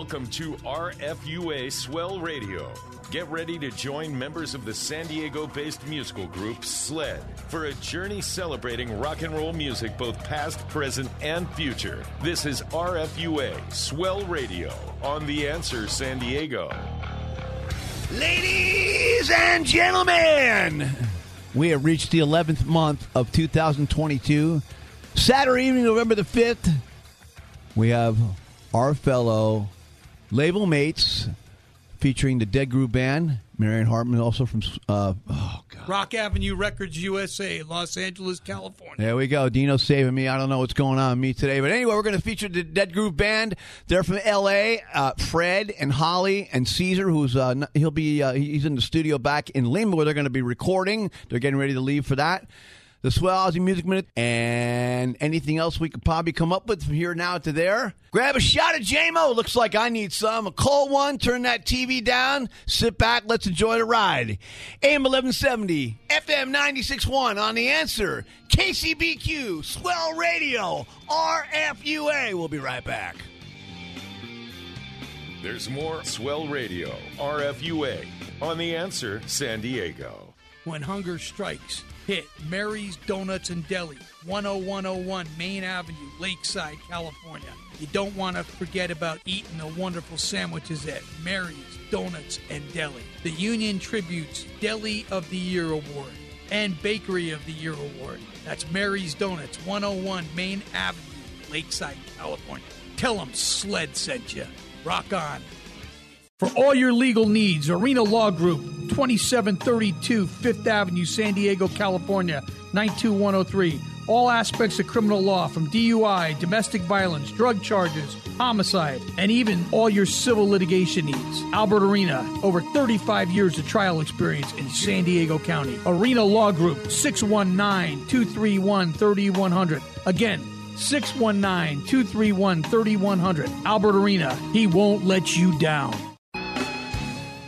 Welcome to RFUA Swell Radio. Get ready to join members of the San Diego based musical group SLED for a journey celebrating rock and roll music both past, present, and future. This is RFUA Swell Radio on The Answer San Diego. Ladies and gentlemen, we have reached the 11th month of 2022. Saturday evening, November the 5th, we have our fellow label mates featuring the Dead Groove Band, Marion Hartman, also from, uh, oh, God. Rock Avenue Records USA, Los Angeles, California. There we go. Dino saving me. I don't know what's going on with me today. But anyway, we're going to feature the Dead Groove Band. They're from L.A. Uh, Fred and Holly and Caesar, who's uh, he'll be uh, he's in the studio back in Lima where they're going to be recording. They're getting ready to leave for that. The Swell Ozzy Music Minute and anything else we could probably come up with from here now to there. Grab a shot of JMO. Looks like I need some. A cold one. Turn that TV down. Sit back. Let's enjoy the ride. AM 1170, FM 96.1 on The Answer. KCBQ, Swell Radio, RFUA. We'll be right back. There's more Swell Radio, RFUA, on The Answer San Diego. When hunger strikes, hit Mary's Donuts and Deli, 10101 Main Avenue, Lakeside, California. You don't want to forget about eating the wonderful sandwiches at Mary's Donuts and Deli. The Union-Tribune's Deli of the Year Award and Bakery of the Year Award. That's Mary's Donuts, 101 Main Avenue, Lakeside, California. Tell them Sled sent you. Rock on. For all your legal needs, Arena Law Group, 2732 Fifth Avenue, San Diego, California, 92103. All aspects of criminal law from DUI, domestic violence, drug charges, homicide, and even all your civil litigation needs. Albert Arena, over 35 years of trial experience in San Diego County. Arena Law Group, 619 231 3100. Again, 619 231 3100. Albert Arena, he won't let you down.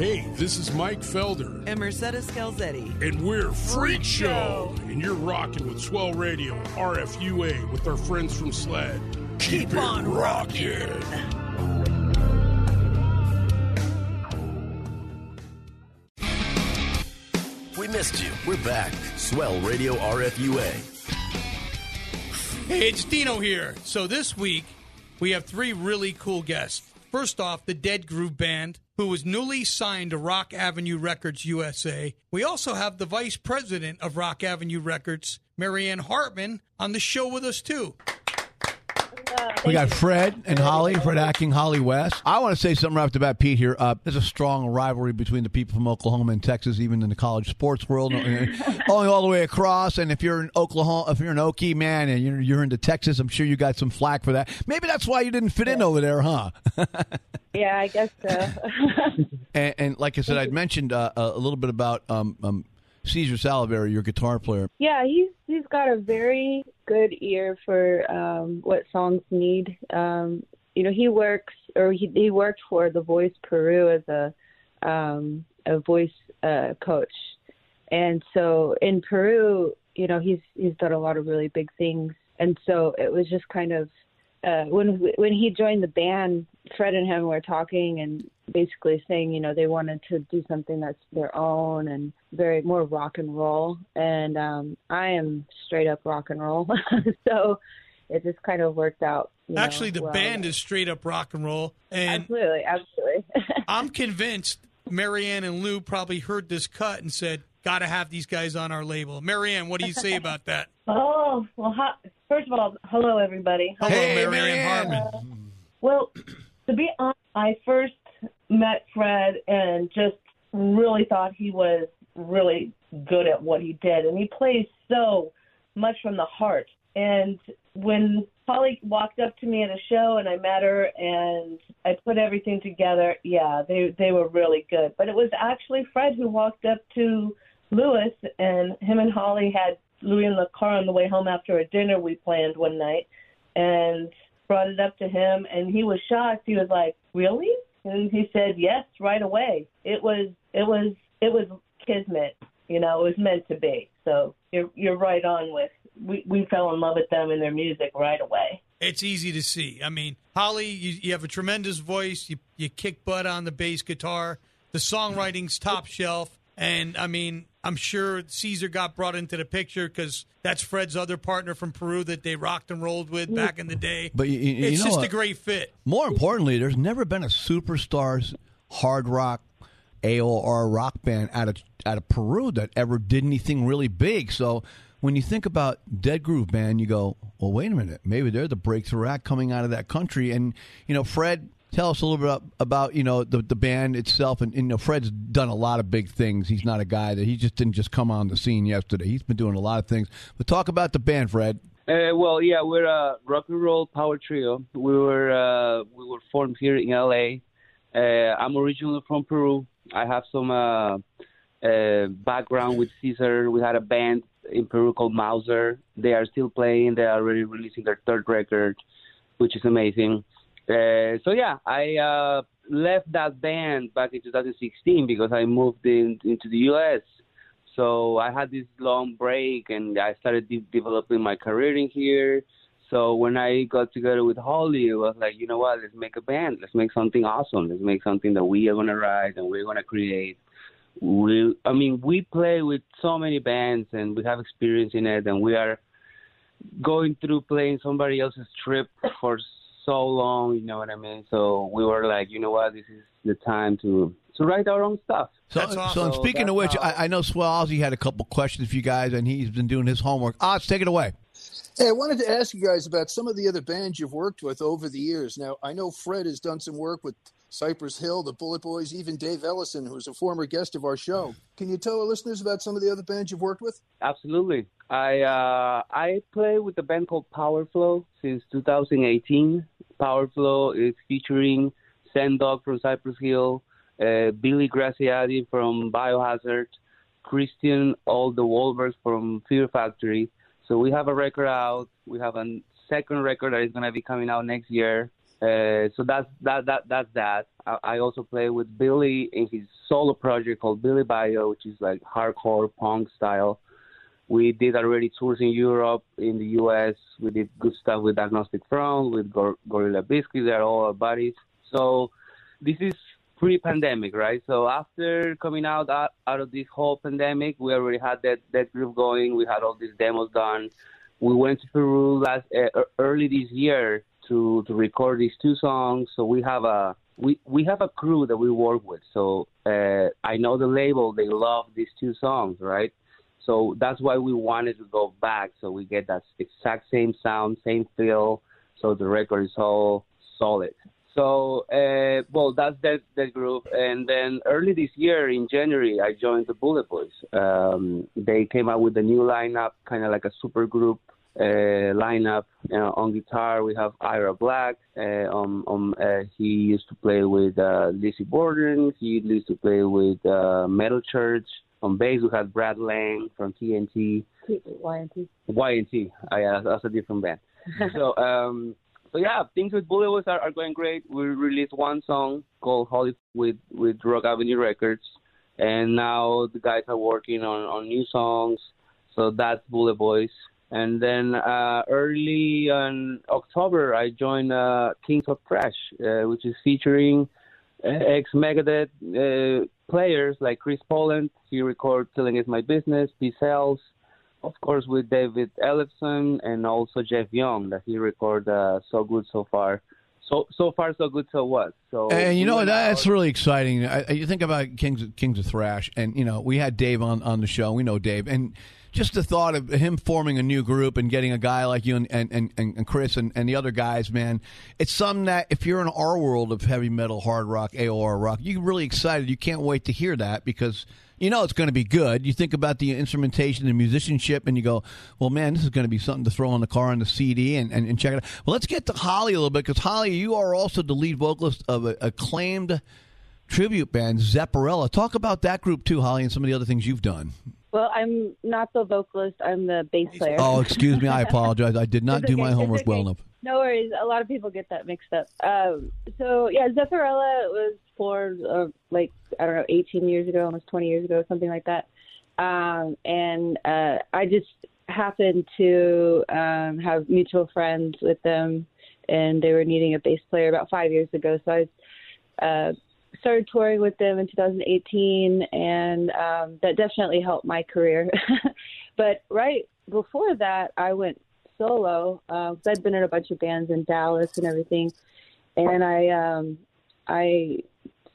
Hey, this is Mike Felder, and Mercedes Scalzetti. and we're Freak Show, and you're rocking with Swell Radio, RFUA, with our friends from SLED. Keep, on rocking. We missed you. We're back. Swell Radio RFUA. Hey, it's Dino here. So this week, we have three really cool guests. First off, the Dead Groove Band, who was newly signed to Rock Avenue Records USA. We also have the Vice President of Rock Avenue Records, Marianne Hartman, on the show with us too. We got Fred and Holly, Fred Aching, Holly West. I want to say something right off the bat, Pete. Here, uh, there's a strong rivalry between the people from Oklahoma and Texas, even in the college sports world, only all the way across. And if you're in Oklahoma, if you're an Okie man, and you're, you're into Texas, I'm sure you got some flack for that. Maybe that's why you didn't fit in over there, huh? Yeah, I guess so. and, and like I said, I'd mentioned uh, a little bit about um, um, Caesar Saliveri, your guitar player. yeah, he's he's got a very good ear for um what songs need. Um you know, he works or he he worked for The Voice Peru as a um a voice uh coach. And so in Peru, you know, he's he's done a lot of really big things. And so it was just kind of uh, when when he joined the band, Fred and him were talking and basically saying, you know, they wanted to do something that's their own and very more rock and roll. And um, I am straight up rock and roll, so it just kind of worked out you know, Actually, the well. band is straight up rock and roll, and absolutely, absolutely. I'm convinced Marianne and Lou probably heard this cut and said, "Got to have these guys on our label." Marianne, what do you say about that? Oh, well, hi, first of all, hello, everybody. Hello, Hey, Marianne, Marianne. Hartman. Uh, well, to be honest, I first met Fred and just really thought he was really good at what he did. And he plays so much from the heart. And when Holly walked up to me at a show and I met her and I put everything together, yeah, they they were really good. But it was actually Fred who walked up to Lewis and him and Holly had Louis in the car on the way home after a dinner we planned one night and brought it up to him and he was shocked. He was like, "Really?" And he said, "Yes, right away." It was it was it was kismet. You know, it was meant to be. So you're you're right on with we we fell in love with them and their music right away. It's easy to see. I mean, Holly, you, you have a tremendous voice. You you kick butt on the bass guitar. The songwriting's top shelf, and I mean, I'm sure Caesar got brought into the picture because that's Fred's other partner from Peru that they rocked and rolled with back in the day. But you, you it's just what? a great fit. More importantly, there's never been a superstars hard rock AOR rock band out of out of Peru that ever did anything really big. So when you think about Dead Groove Band, you go, well, wait a minute, maybe they're the breakthrough act coming out of that country. And you know, Fred, tell us a little bit about, you know the the band itself. And, and, you know, Fred's done a lot of big things. He's not a guy that he just didn't just come on the scene yesterday. He's been doing a lot of things. But talk about the band, Fred. Uh, well, yeah, we're a rock and roll power trio. We were uh, we were formed here in LA. Uh, I'm originally from Peru. I have some uh, uh, background with Caesar. We had a band in Peru called Mauser. They are still playing. They are already releasing their third record, which is amazing. Uh, so yeah, I uh, left that band back in 2016 because I moved in, into the U.S. So I had this long break, and I started de- developing my career in here. So when I got together with Holly, it was like, you know what? Let's make a band. Let's make something awesome. Let's make something that we are gonna write and we're gonna create. We, I mean, we play with so many bands, and we have experience in it, and we are going through playing somebody else's trip for so long. You know what I mean? So we were like, you know what? This is the time to to write our own stuff. So, so and speaking of which, I, I know Swell Ozzy had a couple questions for you guys, and he's been doing his homework. Oz, take it away. Hey, I wanted to ask you guys about some of the other bands you've worked with over the years. Now, I know Fred has done some work with Cypress Hill, the Bullet Boys, even Dave Ellefson, who's a former guest of our show. Can you tell our listeners about some of the other bands you've worked with? Absolutely. I uh, I play with a band called Powerflo since 2018. Powerflo is featuring Sen Dog from Cypress Hill, uh, Billy Graziadei from Biohazard, Christian Olde Wolbers from Fear Factory. So we have a record out. We have a second record that is going to be coming out next year. Uh, so that's that that that's that. I, I also play with Billy in his solo project called Billy Bio, which is like hardcore punk style. We did already tours in Europe, in the U.S. We did good stuff with Agnostic Front, with Gor- Gorilla Biscuit. They're all our buddies. So this is pre-pandemic, right? So after coming out out, out of this whole pandemic, we already had that that group going. We had all these demos done. We went to Peru last uh, early this year to to record these two songs. So we have a we we have a crew that we work with. So uh, I know the label; they love these two songs, right? So that's why we wanted to go back, so we get that exact same sound, same feel, so the record is all solid. So, uh, well, that's that that group. And then early this year, in January, I joined the Bullet Boys. Um, they came out with a new lineup, kind of like a super group uh, lineup. You know, on guitar, we have Ira Black. Uh, um, um, uh, he used to play with uh, Lizzy Borden. He used to play with uh, Metal Church. On bass, we had Brad Lang from TNT. YNT. YNT. Uh, yeah, that's a different band. so, um, so yeah, things with Bullet Boys are, are going great. We released one song called Holy with with Rock Avenue Records, and now the guys are working on on new songs. So that's Bullet Boys. And then uh, early in October, I joined uh, Kings of Thrash, uh, which is featuring ex Megadeth uh, players like Chris Poland. He records "Killing Is My Business," Peace Sells, of course, with David Ellefson and also Jeff Young that he recorded uh, so good so far. So so far so good so what? So And you know we what? went out- That's really exciting. I- you think about Kings Kings of Thrash, and you know we had Dave on on the show. We know Dave, and just the thought of him forming a new group and getting a guy like you and and, and, and Chris and, and the other guys, man, it's something that if you're in our world of heavy metal, hard rock, AOR rock, you're really excited. You can't wait to hear that because. You know it's going to be good. You think about the instrumentation and musicianship, and you go, "Well, man, this is going to be something to throw on the car on the CD and, and, and check it out." Well, let's get to Holly a little bit because Holly, you are also the lead vocalist of a acclaimed tribute band Zepparella. Talk about that group too, Holly, and some of the other things you've done. Well, I'm not the vocalist. I'm the bass player. Oh, excuse me, I apologize. I did not do okay, my it's homework well enough. No worries. A lot of people get that mixed up. Um, so yeah, Zepparella was formed uh, like I don't know, 18 years ago, almost 20 years ago, something like that. Um, and uh, I just happened to um, have mutual friends with them, and they were needing a bass player about five years ago. So I uh, started touring with them in 2018, and um, that definitely helped my career. but right before that, I went solo. Uh, I'd been in a bunch of bands in Dallas and everything, and I um, I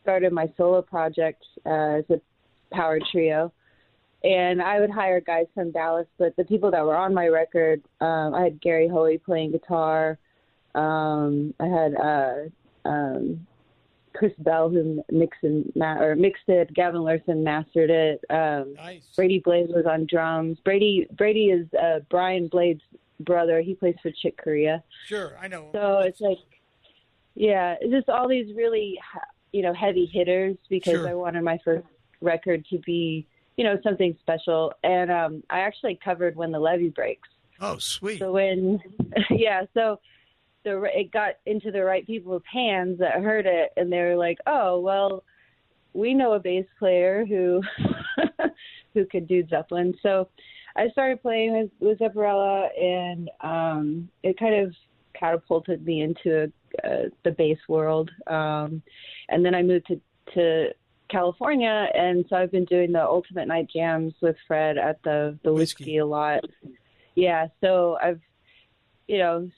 started my solo project uh, as a power trio. And I would hire guys from Dallas, but the people that were on my record, um, I had Gary Hoey playing guitar. Um, I had uh, um, Chris Bell who mixed and ma- or mixed it. Gavin Larson mastered it. Um, Brady Blade was on drums. Brady Brady is uh, Brian Blade's brother. He plays for Chick Corea. Sure, I know. So it's like, yeah, it's just all these really, you know, heavy hitters because Sure. I wanted my first record to be, you know, something special. And um, I actually covered when the levee breaks. Oh, sweet. So when, yeah, so the it got into the right people's hands that heard it, and they were like, "Oh, well, we know a bass player who who could do Zeppelin." So I started playing with, with Zepparella, and um, it kind of catapulted me into uh, the bass world. Um, and then I moved to to California, and so I've been doing the Ultimate Night Jams with Fred at the the whiskey a lot. Yeah, so I've you know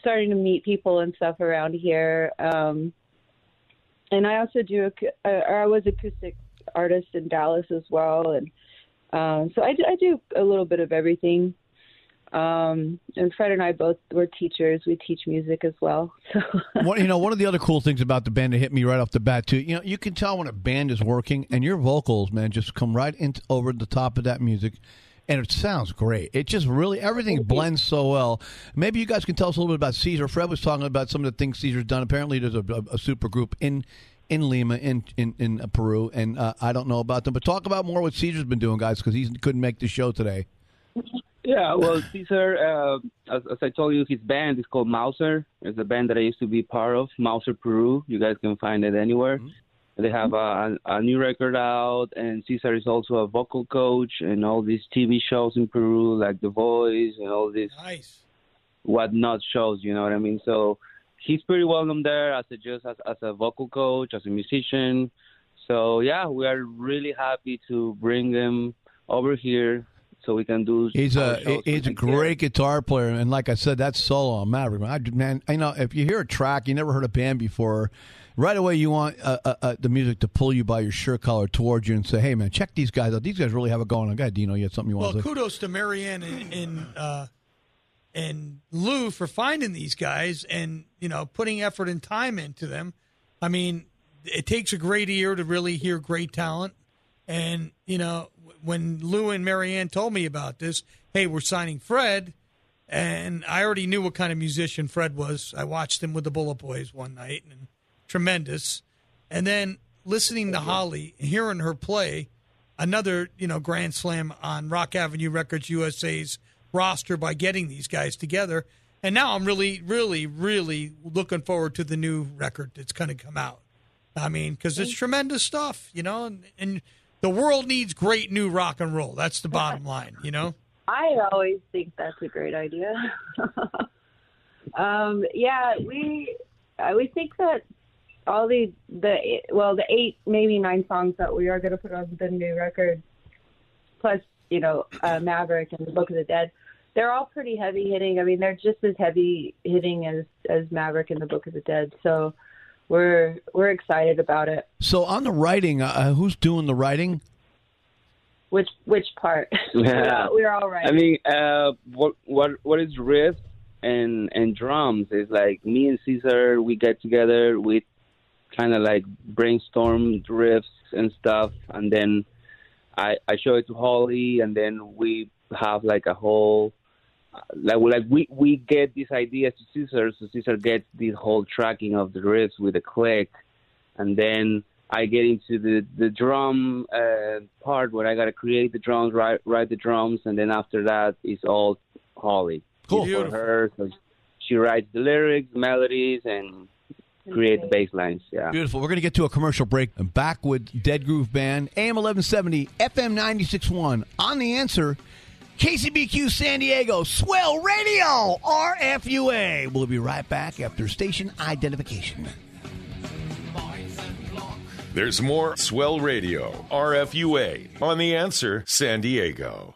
starting to meet people and stuff around here. Um, and I also do, uh, or I was acoustic artist in Dallas as well, and um, so I do, I do a little bit of everything. Um, and Fred and I both were teachers. We teach music as well. So One, you know, one of the other cool things about the band that hit me right off the bat too. You know, you can tell when a band is working, and your vocals, man, just come right into over the top of that music, and it sounds great. It just really everything blends so well. Maybe you guys can tell us a little bit about Caesar. Fred was talking about some of the things Caesar's done. Apparently, there's a, a, a super group in in Lima in in, in uh, Peru, and uh, I don't know about them. But talk about more what Caesar's been doing, guys, because he couldn't make the show today. Yeah, well, Caesar, uh, as, as I told you, his band is called Mauser. It's a band that I used to be part of, Mauser Peru. You guys can find it anywhere. They have a, a new record out, and Caesar is also a vocal coach and all these TV shows in Peru, like The Voice and all these Nice. whatnot shows. You know what I mean? So he's pretty well known there as a just as, as a vocal coach, as a musician. So yeah, we are really happy to bring him over here so we can do. He's a he's a next year. great guitar player, and like I said, that's solo on Maverick. Man, I, man, I know if you hear a track you never heard a band before, right away you want uh, uh, uh, the music to pull you by your shirt collar towards you and say, "Hey, man, check these guys out. These guys really have it going on." Go ahead, Dino. You had something you Well, want to say? kudos to Marianne and and, uh, and Lou for finding these guys and you know putting effort and time into them. I mean, it takes a great ear to really hear great talent. And you know, when Lou and Marianne told me about this, hey, we're signing Fred, and I already knew what kind of musician Fred was. I watched him with the Bullet Boys one night, and tremendous. And then listening to Holly, hearing her play, another you know grand slam on Rock Avenue Records USA's roster by getting these guys together. And now I'm really, really, really looking forward to the new record that's going to come out. I mean, because it's tremendous stuff, you know, and, and the world needs great new rock and roll. That's the bottom line, you know. I always think that's a great idea. um, yeah, we uh, we think that all the the well the eight maybe nine songs that we are going to put on the new record, plus you know, uh, Maverick and the Book of the Dead, they're all pretty heavy hitting. I mean, they're just as heavy hitting as as Maverick and the Book of the Dead. So we're we're excited about it. So on the writing, uh, who's doing the writing? Which which part? Yeah. we're all right. I mean, uh, what what what is riff and and drums is like me and Caesar. We get together, we kind of like brainstorm riffs and stuff, and then I I show it to Holly, and then we have like a whole like like we we get these ideas to Caesar, so Caesar gets this whole tracking of the riffs with a click, and then I get into the the drum uh, part where I gotta create the drums, write write the drums, and then after that it's all Holly. Cool. For her, so she writes the lyrics, melodies, and create the bass lines. Yeah. Beautiful. We're going to get to a commercial break. I'm back with Dead Groove Band, AM 1170, FM 96.1. On the answer, KCBQ San Diego, Swell Radio, RFUA. We'll be right back after station identification. There's more Swell Radio, RFUA, on the answer San Diego.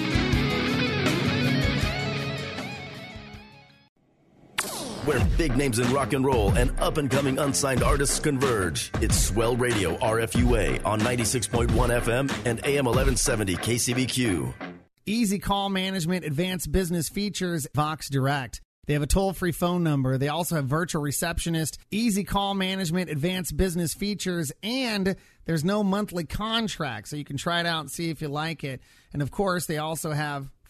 Where big names in rock and roll and up and coming unsigned artists converge. It's Swell Radio RFUA on 96.1 FM and AM 1170 KCBQ. Easy call management, advanced business features, Vox Direct. They have a toll free phone number. They also have virtual receptionist, easy call management, advanced business features, and there's no monthly contract. So you can try it out and see if you like it. And of course, they also have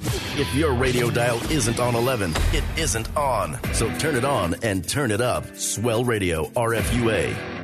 If your radio dial isn't on 11, it isn't on. So turn it on and turn it up. Swell Radio RFUA.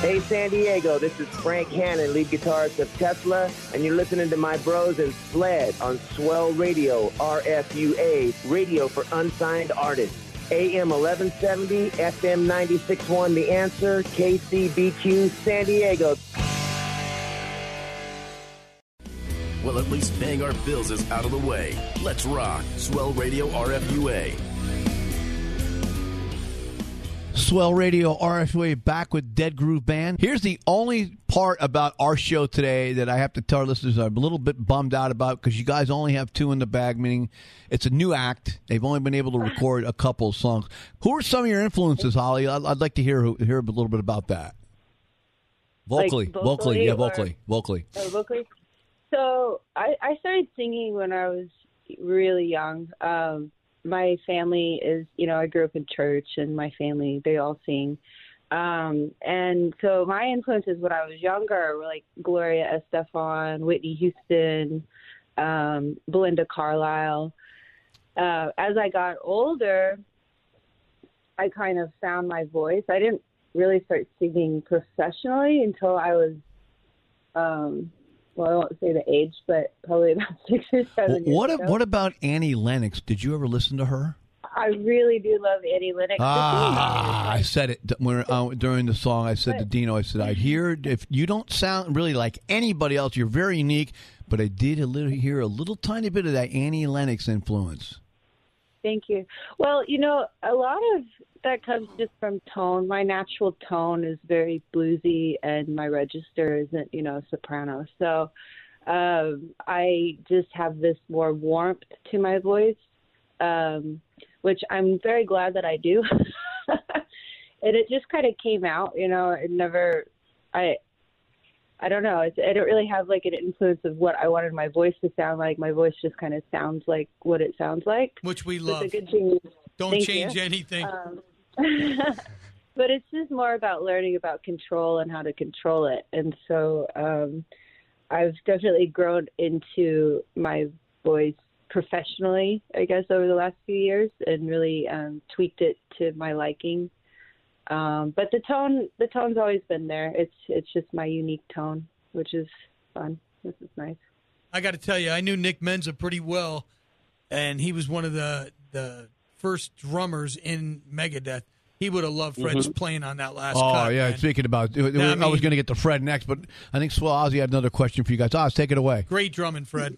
Hey San Diego, this is Frank Hannon, lead guitarist of Tesla, and you're listening to my bros and Sled on Swell Radio, RFUA, radio for unsigned artists. AM 1170, FM 96.1 The Answer, KCBQ San Diego. Well, at least paying our bills is out of the way. Let's rock. Swell Radio RFUA. Swell Radio RFUA back with Dead Groove Band. Here's the only part about our show today that I have to tell our listeners I'm a little bit bummed out about because you guys only have two in the bag, meaning it's a new act. They've only been able to record a couple of songs. Who are some of your influences, Holly? I'd, I'd like to hear hear a little bit about that. Vocally, Like vocally, vocally yeah, or- vocally, vocally. Oh, vocally. So I, I started singing when I was really young. Um, my family is, you know, I grew up in church, and my family they all sing. Um, and so my influences when I was younger were like Gloria Estefan, Whitney Houston, um, Belinda Carlisle. Uh, as I got older, I kind of found my voice. I didn't really start singing professionally until I was um, well, I won't say the age, but probably about six or seven years What ago. what about Annie Lennox? Did you ever listen to her? I really do love Annie Lennox. Ah, I said it when, uh, during the song. I said to Dino, I said, I hear if you don't sound really like anybody else, you're very unique. But I did a little hear a little tiny bit of that Annie Lennox influence. Thank you. Well, you know, a lot of that comes just from tone. My natural tone is very bluesy, and my register isn't, you know, soprano. So um, I just have this more warmth to my voice, um, which I'm very glad that I do. and it just kind of came out, you know. It never, I, I don't know. It's, I don't really have like an influence of what I wanted my voice to sound like. My voice just kind of sounds like what it sounds like, which we But love. The good thing is- Don't Thank change you. anything. Um, but it's just more about learning about control and how to control it. And so um, I've definitely grown into my voice professionally, I guess, over the last few years, and really um, tweaked it to my liking. Um, but the tone, the tone's always been there. It's it's just my unique tone, which is fun. This is nice. I got to tell you, I knew Nick Menza pretty well, and he was one of the the first drummers in Megadeth. He would have loved Fred's Mhm. playing on that last oh cut. yeah, man. speaking about, I, I was going to get to Fred next, but I think Swell Ozzy had another question for you guys. Oz, take it away. Great drumming, Fred.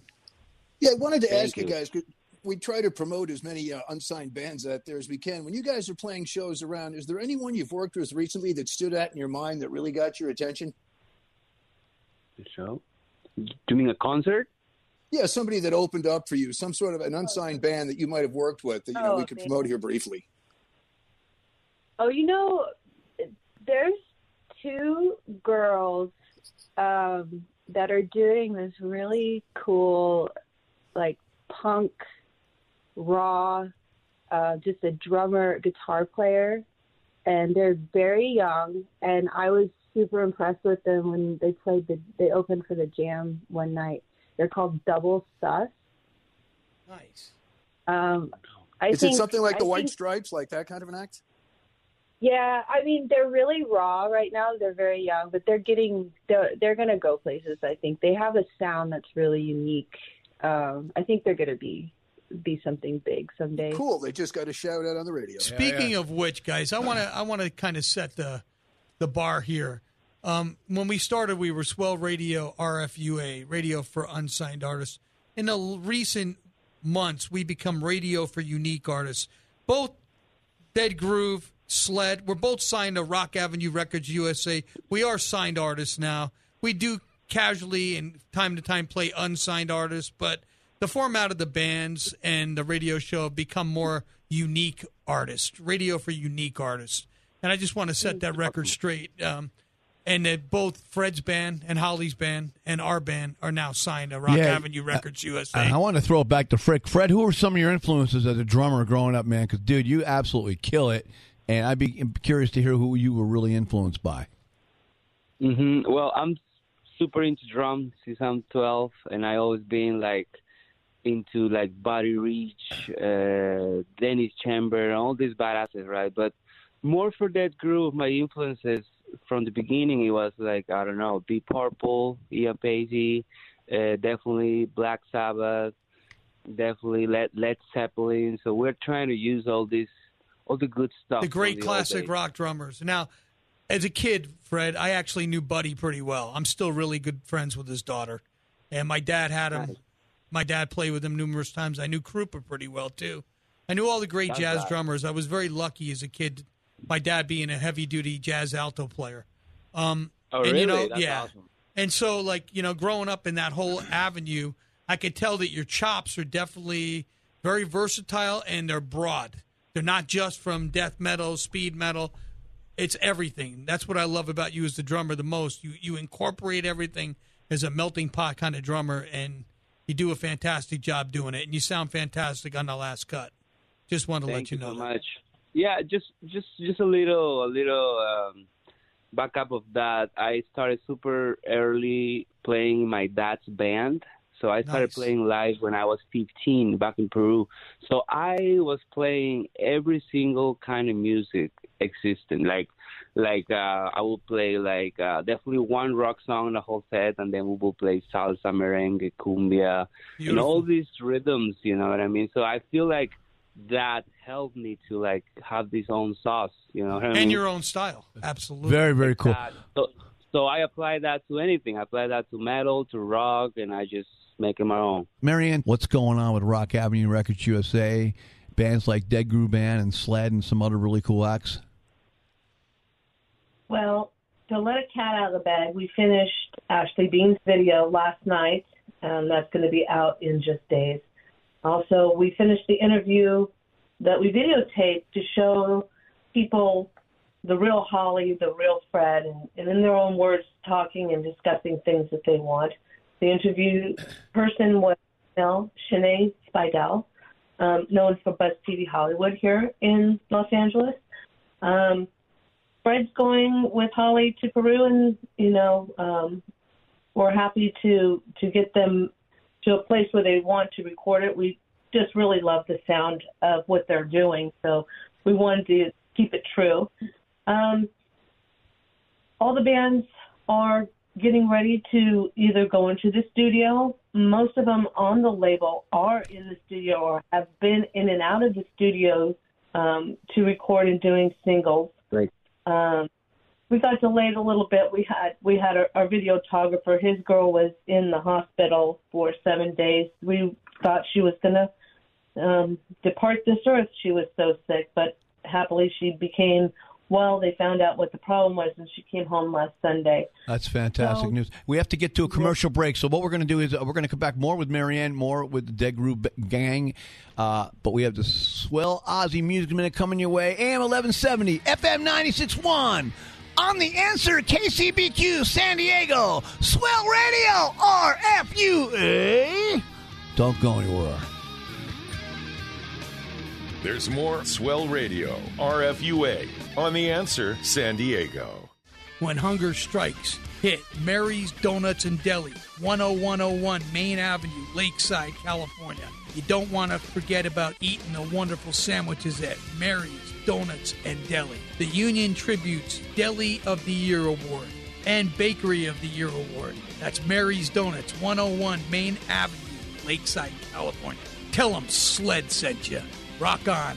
Yeah, I wanted to Thank ask you. you. guys. could- We try to promote as many uh, unsigned bands out there as we can. When you guys are playing shows around, is there anyone you've worked with recently that stood out in your mind that really got your attention? show. Do you mean a concert? Yeah, somebody that opened up for you, some sort of an unsigned band that you might have worked with that you know Oh, we could promote here briefly. Oh, you know, there's two girls um, that are doing this really cool, like punk, raw, uh, just a drummer, guitar player, and they're very young. And I was super impressed with them when they played the. They opened for the Jam one night. They're called Double Sus. Nice. Um, I is think it something like I the White think- Stripes, like that kind of an act? Yeah, I mean they're really raw right now. They're very young, but they're getting they're they're gonna go places. I think they have a sound that's really unique. Um, I think they're gonna be be something big someday. Cool. They just got a shout out on the radio. Speaking of which, guys, I want to I want to kind of set the the bar here. Um, when we started, we were Swell Radio RFUA, Radio for Unsigned Artists. In the recent months, we become Radio for Unique Artists. Both Dead Groove, Sled, we're both signed to Rock Avenue Records USA. We are signed artists now. We do casually and time to time play unsigned artists, but the format of the bands and the radio show have become more unique artists, radio for unique artists. And I just want to set that record straight. Um, and that both Fred's band and Holly's band and our band are now signed to Rock Yeah, Avenue Records USA. I, I want to throw it back to Fred. Fred, who were some of your influences as a drummer growing up, man? Because, dude, you absolutely kill it. And I'd be curious to hear who you were really influenced by. hmm Well, I'm super into drums since I'm 12, and I always been like into like Buddy Rich, uh, Dennis Chamber, all these badasses, right? But more for that group, my influences from the beginning, it was like I don't know, Deep Purple, Ian Paisley, uh, definitely Black Sabbath, definitely Led Led Zeppelin. So we're trying to use all this, all the good stuff. the great old classic rock drummers. Now, as a kid, Fred, I actually knew Buddy pretty well. I'm still really good friends with his daughter, and my dad had him. My dad played with him numerous times. I knew Krupa pretty well too. I knew all the great That's jazz right. drummers. I was very lucky as a kid. My dad being a heavy duty jazz alto player. Um, Oh, and you know. That's yeah. awesome. And so, like you know, growing up in that whole avenue, I could tell that your chops are definitely very versatile and they're broad. They're not just from death metal, speed metal. It's everything. That's what I love about you as the drummer the most. You you incorporate everything as a melting pot kind of drummer, and you do a fantastic job doing it. And you sound fantastic on the last cut. Just want to Thank let you know so that. much. Yeah, just just just a little a little um, backup of that. I started super early playing my dad's band. So I started Nice. playing live when I was 15 back in Peru. So I was playing every single kind of music existing. Like like uh, I would play like uh, definitely one rock song in the whole set, and then we will play salsa, merengue, cumbia, and all these rhythms. You know what I mean? So I feel like that helped me to like have this own sauce. You know what I mean? And your own style. Absolutely. Very, very cool. that. So, so I apply that to anything. I apply that to metal, to rock, and I just make it my own. Marianne, what's going on with Rock Avenue Records USA? bands like Dead Groove Band and Sled and some other really cool acts? Well, to let a cat out of the bag, we finished Ashley Bean's video last night, and that's going to be out in just days. Also, we finished the interview that we videotaped to show people the real Holly, the real Fred, and, and in their own words, talking and discussing things that they want. The interview person was Mel Shanae Spidell, um, known for Buzz TV Hollywood here in Los Angeles. Um, Fred's going with Holly to Peru, and you know um, we're happy to to get them to a place where they want to record it. We just really love the sound of what they're doing, so we wanted to keep it true. Um, all the bands are getting ready to either go into the studio. Most of them on the label are in the studio or have been in and out of the studios um, to record and doing singles. Great. Um, we got delayed a little bit. We had we had our, our videographer. His girl was in the hospital for seven days. We thought she was gonna um, depart this earth. She was so sick, but happily she became well. They found out what the problem was, and she came home last Sunday. That's fantastic So- news. We have to get to a commercial break. So what we're going to do is uh, we're going to come back more with Marianne, more with the Groove Gang. Uh, but we have the Swell Ozzy Music Minute coming your way. AM 1170, FM 96.1. On the answer, KCBQ San Diego, Swell Radio, RFUA. Don't go anywhere. There's more Swell Radio, RFUA, on the answer San Diego. When hunger strikes, hit Mary's Donuts and Deli, 10101 Main Avenue, Lakeside, California. You don't want to forget about eating the wonderful sandwiches at Mary's Donuts and Deli. The Union-Tribune's Deli of the Year Award and Bakery of the Year Award. That's Mary's Donuts, 101 Main Avenue, Lakeside, California. Tell them Sled sent you. Rock on.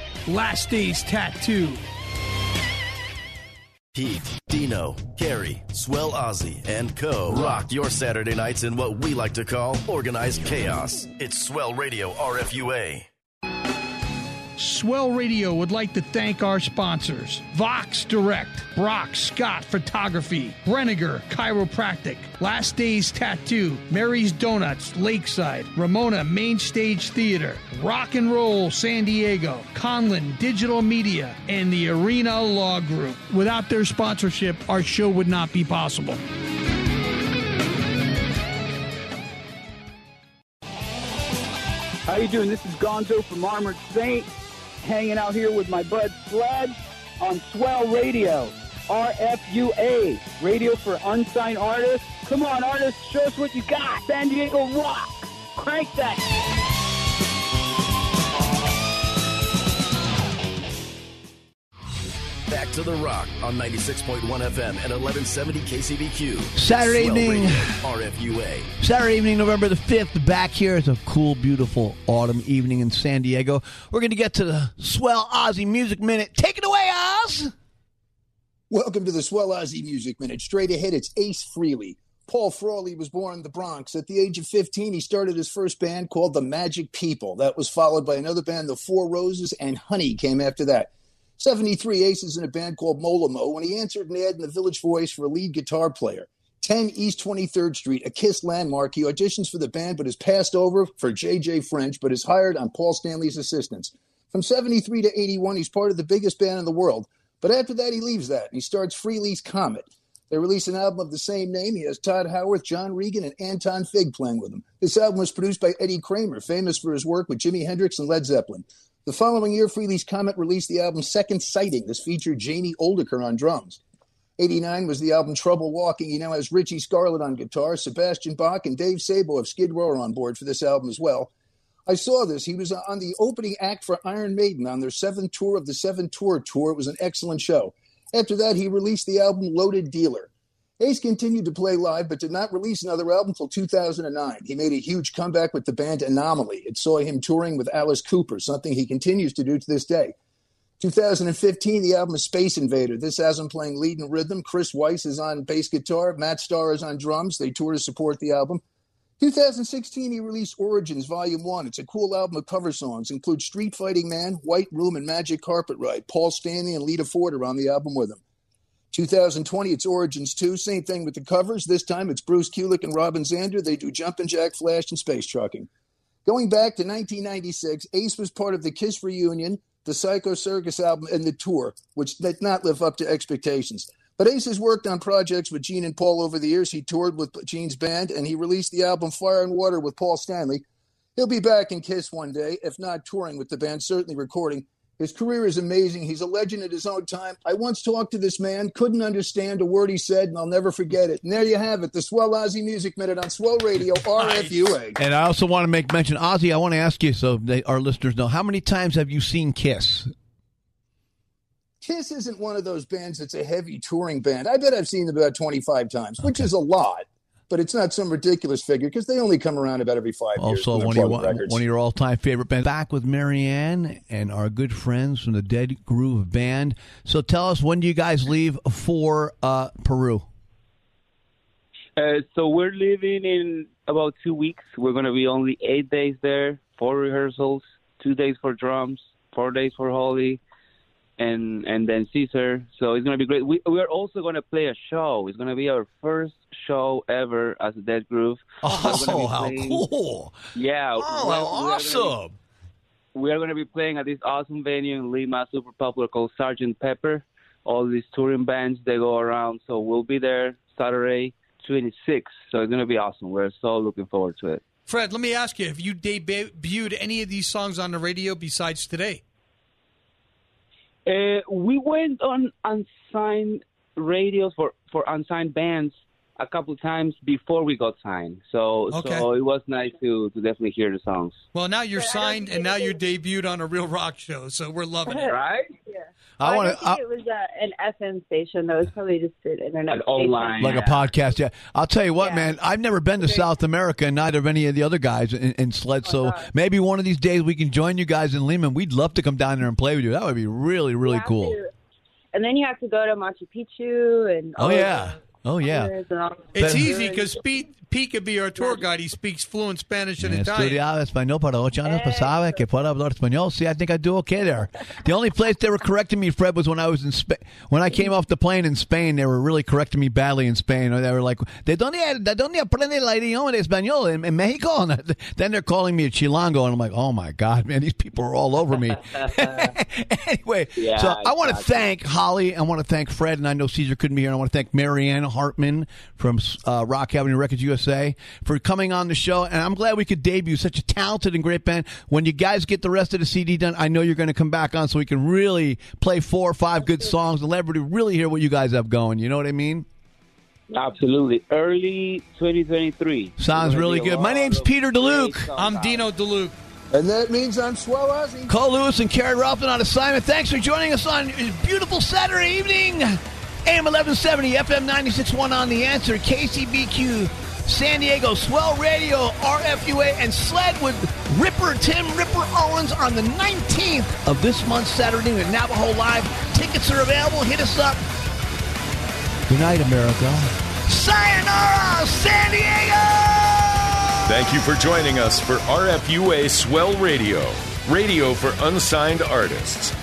Last Days Tattoo. Pete, Dino, Carrie, Swell Ozzy, and Co. rock your Saturday nights in what we like to call organized chaos. It's Swell Radio RFUA. Swell Radio would like to thank our sponsors Vox Direct, Brock Scott Photography, Brenniger Chiropractic, Last Days Tattoo, Mary's Donuts, Lakeside, Ramona Main Stage Theater, Rock and Roll San Diego, Conlin Digital Media, and the Arena Law Group. Without their sponsorship, our show would not be possible. How are you doing? This is Gonzo from Armored Saint, hanging out here with my bud Sled on Swell Radio, RFUA, Radio for Unsigned Artists. Come on, artists, show us what you got. San Diego rock. Crank that. Back to the Rock on 96.1 FM and 1170 KCBQ. Saturday Swell evening. Radio, RFUA. Saturday evening, November the 5th, back here. It's a cool, beautiful autumn evening in San Diego. We're going to get to the Swell Ozzy Music Minute. Take it away, Oz! Welcome to the Swell Ozzy Music Minute. Straight ahead, it's Ace Frehley. Paul Frehley was born in the Bronx. At the age of 15, he started his first band called The Magic People. That was followed by another band, The Four Roses, and Honey came after that. 73 Aces in a band called Molimo when he answered an ad in the Village Voice for a lead guitar player. 10 East 23rd Street, a KISS landmark. He auditions for the band but is passed over for J.J. French, but is hired on Paul Stanley's assistance. From 73 to 81, he's part of the biggest band in the world. But after that, he leaves that and he starts Frehley's Comet. They release an album of the same name. He has Todd Howarth, John Regan, and Anton Fig playing with him. This album was produced by Eddie Kramer, famous for his work with Jimi Hendrix and Led Zeppelin. The following year, Frehley's Comet released the album Second Sighting. This featured Jamie Oldaker on drums. 89 was the album Trouble Walking. He now has Richie Scarlet on guitar, Sebastian Bach, and Dave Sabo of Skid Row are on board for this album as well. I saw this. He was on the opening act for Iron Maiden on their seventh tour of the Seven Tour Tour. It was an excellent show. After that, he released the album Loaded Dealer. Ace continued to play live, but did not release another album until 2009. He made a huge comeback with the band Anomaly. It saw him touring with Alice Cooper, something he continues to do to this day. 2015, the album is Space Invader. This has him playing lead and rhythm. Chris Wyse is on bass guitar. Matt Starr is on drums. They tour to support the album. 2016, he released Origins Volume 1. It's a cool album of cover songs. Includes Street Fighting Man, White Room, and Magic Carpet Ride. Paul Stanley and Lita Ford are on the album with him. 2020, it's Origins 2. Same thing with the covers. This time it's Bruce Kulick and Robin Zander. They do Jumpin' Jack Flash and Space Trucking. Going back to 1996, Ace was part of the Kiss reunion, the Psycho Circus album, and the tour, which did not live up to expectations. But Ace has worked on projects with Gene and Paul over the years. He toured with Gene's band, and he released the album Fire and Water with Paul Stanley. He'll be back in Kiss one day, if not touring with the band, certainly recording. His career is amazing. He's a legend at his own time. I once talked to this man, couldn't understand a word he said, and I'll never forget it. And there you have it, the Swell Ozzy Music Minute on Swell Radio, RFUA. And I also want to make mention, Ozzy. I want to ask you, so they, our listeners know, how many times have you seen Kiss? Kiss isn't one of those bands that's a heavy touring band. I bet I've seen them about 25 times, which is a lot, but it's not some ridiculous figure because they only come around about every five years. Also, one of, your, one of your all-time favorite bands. Back with Marianne and our good friends from the Dead Groove Band. So tell us, when do you guys leave for uh, Peru? Uh, so we're leaving in about two weeks. We're going to be only eight days there, four rehearsals, two days for drums, four days for Holly, and and then Caesar. So it's going to be great. We we are also going to play a show. It's going to be our first show ever as a Dead Groove. Oh, how cool! Yeah. Oh, how we are gonna be- awesome! we are going to be playing at this awesome venue in Lima, super popular called Sergeant Pepper. All these touring bands they go around, so we'll be there Saturday, 26. So it's going to be awesome. We're so looking forward to it. Fred, let me ask you: Have you debuted any of these songs on the radio besides today? Uh, we went on unsigned radios for for unsigned bands a couple times before we got signed. So Okay. so it was nice to to definitely hear the songs. Well, now you're signed, and now you're debuted on a real rock show, so we're loving it. Right? Yeah. I I, wanna- it was uh, an FM station that was probably just an internet An station. online. Like a podcast, yeah. I'll tell you what, man. I've never been to South America, and neither have any of the other guys in, in sled. so maybe one of these days we can join you guys in Lima. We'd love to come down there and play with you. That would be really, really have cool. to- And then you have to go to Machu Picchu and Oh all yeah, oh yeah. others and all- It's easy because Pete, Pete could be our tour guide. He speaks fluent Spanish and He Italian. estudiaba español para ocho años, pues que puedo hablar español. See, I think I do okay there. The only place they were correcting me, Fred, was when I was in Spain. When I came off the plane in Spain, they were really correcting me badly in Spain. They were like, ¿de dónde, de dónde aprende el idioma de español? In, in Mexico? And then they're calling me a chilango, and I'm like, oh my God, man, these people are all over me. anyway, Yeah, so I want to thank Holly. I want to thank Fred, and I know Caesar couldn't be here. I want to thank Marianne Hartman from uh, Rock Avenue Records USA for coming on the show. And I'm glad we could debut such a talented and great band. When you guys get the rest of the CD done, I know you're going to come back on so we can really play four or five good songs and let everybody really hear what you guys have going. You know what I mean? Absolutely. Early 2023. Sounds really good. My name's Peter DeLuke. I'm Dino DeLuke. And that means I'm Swell Ozzy. Cole Lewis and Carrie Ruffin on assignment. Thanks for joining us on a beautiful Saturday evening. AM 1170, FM 96.1 on The Answer, KCBQ, San Diego, Swell Radio, RFUA, and Sled with Ripper Tim Ripper Owens on the 19th of this month, Saturday at Navajo Live. Tickets are available. Hit us up. Good night, America. Sayonara, San Diego! Thank you for joining us for RFUA Swell Radio, radio for unsigned artists.